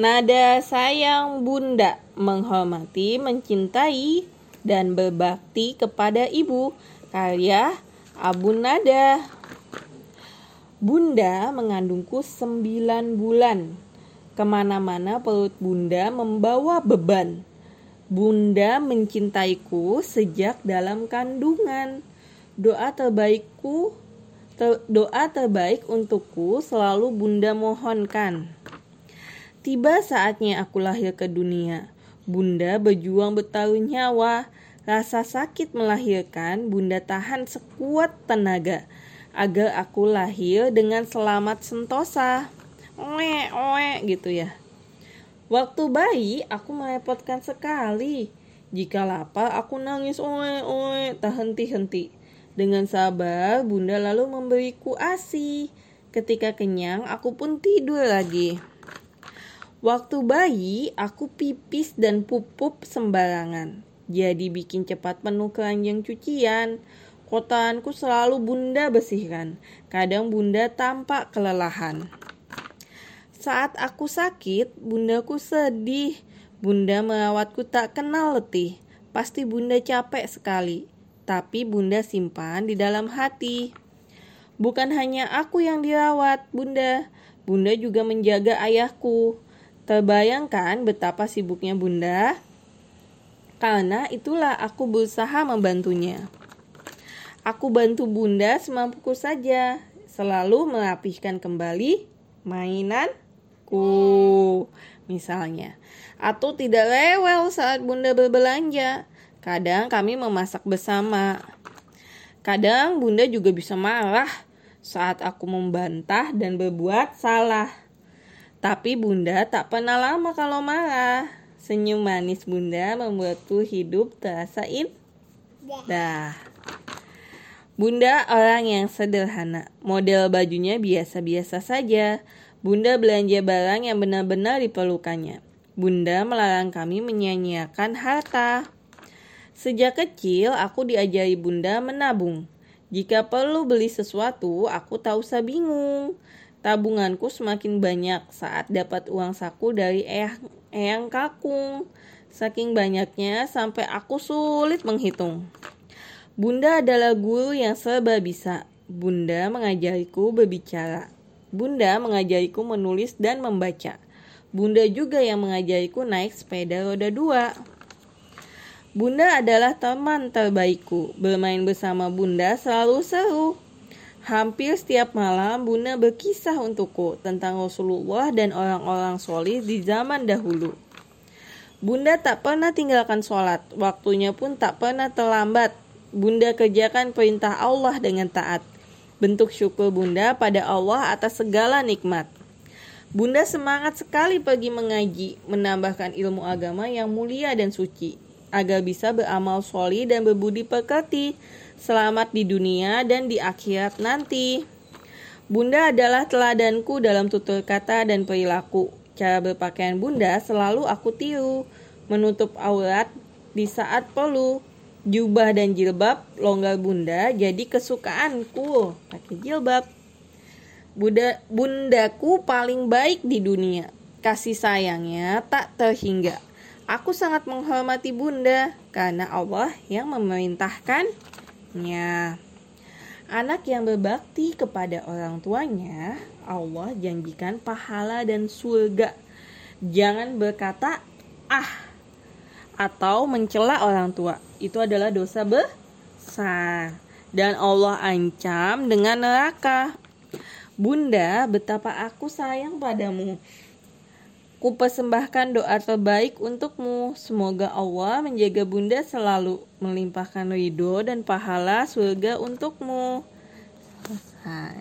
Nada sayang bunda menghormati, mencintai, dan berbakti kepada ibu. Karya Abu Nada. Bunda mengandungku sembilan bulan. Ke mana-mana perut bunda membawa beban. Bunda mencintaiku sejak dalam kandungan. Doa terbaikku, ter, doa terbaik untukku selalu bunda mohonkan. Tiba saatnya aku lahir ke dunia. Bunda berjuang bertaruh nyawa. Rasa sakit melahirkan, bunda tahan sekuat tenaga agar aku lahir dengan selamat sentosa. Oe, oe gitu ya. Waktu bayi, aku merepotkan sekali. Jika lapar, aku nangis oe, oe, tak henti-henti. Dengan sabar, bunda lalu memberiku ASI. Ketika kenyang, aku pun tidur lagi. Waktu bayi, aku pipis dan pupuk sembarangan. Jadi bikin cepat penuh keranjang cucian. Kotaanku selalu bunda bersihkan. Kadang bunda tampak kelelahan. Saat aku sakit, bundaku sedih. Bunda merawatku tak kenal letih. Pasti bunda capek sekali. Tapi bunda simpan di dalam hati. Bukan hanya aku yang dirawat, bunda. Bunda juga menjaga ayahku. Terbayangkan betapa sibuknya bunda? Karena itulah aku berusaha membantunya. Aku bantu bunda semampuku saja, selalu merapihkan kembali mainanku, misalnya. Atau tidak rewel saat bunda berbelanja. Kadang kami memasak bersama. Kadang bunda juga bisa marah saat aku membantah dan berbuat salah. Tapi bunda tak pernah lama kalau marah. Senyum manis bunda membuatku hidup terasa indah. Bunda orang yang sederhana. Model bajunya biasa-biasa saja. Bunda belanja barang yang benar-benar diperlukannya. Bunda melarang kami menyanyiakan harta. Sejak kecil aku diajari bunda menabung. Jika perlu beli sesuatu, aku tak usah bingung. Tabunganku semakin banyak saat dapat uang saku dari eyang, eyang kakung. Saking banyaknya sampai aku sulit menghitung. Bunda adalah guru yang serba bisa. Bunda mengajariku berbicara. Bunda mengajariku menulis dan membaca. Bunda juga yang mengajariku naik sepeda roda dua. Bunda adalah teman terbaikku. Bermain bersama Bunda selalu seru. Hampir setiap malam Bunda berkisah untukku tentang Rasulullah dan orang-orang solih di zaman dahulu. Bunda tak pernah tinggalkan sholat, waktunya pun tak pernah terlambat. Bunda kerjakan perintah Allah dengan taat. Bentuk syukur Bunda pada Allah atas segala nikmat. Bunda semangat sekali pergi mengaji, menambahkan ilmu agama yang mulia dan suci, agar bisa beramal soli dan berbudi pekerti selamat di dunia dan di akhirat nanti. Bunda adalah teladanku dalam tutur kata dan perilaku. Cara berpakaian bunda selalu aku tiru. Menutup aurat di saat perlu. Jubah dan jilbab longgar bunda jadi kesukaanku. Pakai jilbab. Bunda, bundaku paling baik di dunia. Kasih sayangnya tak terhingga. Aku sangat menghormati bunda karena Allah yang memerintahkan Ya, Anak yang berbakti kepada orang tuanya, Allah janjikan pahala dan surga. Jangan berkata ah atau mencela orang tua. Itu adalah dosa besar dan Allah ancam dengan neraka. Bunda, betapa aku sayang padamu. Kupersembahkan doa terbaik untukmu. Semoga Allah menjaga bunda selalu melimpahkan ridho dan pahala surga untukmu. Selesai.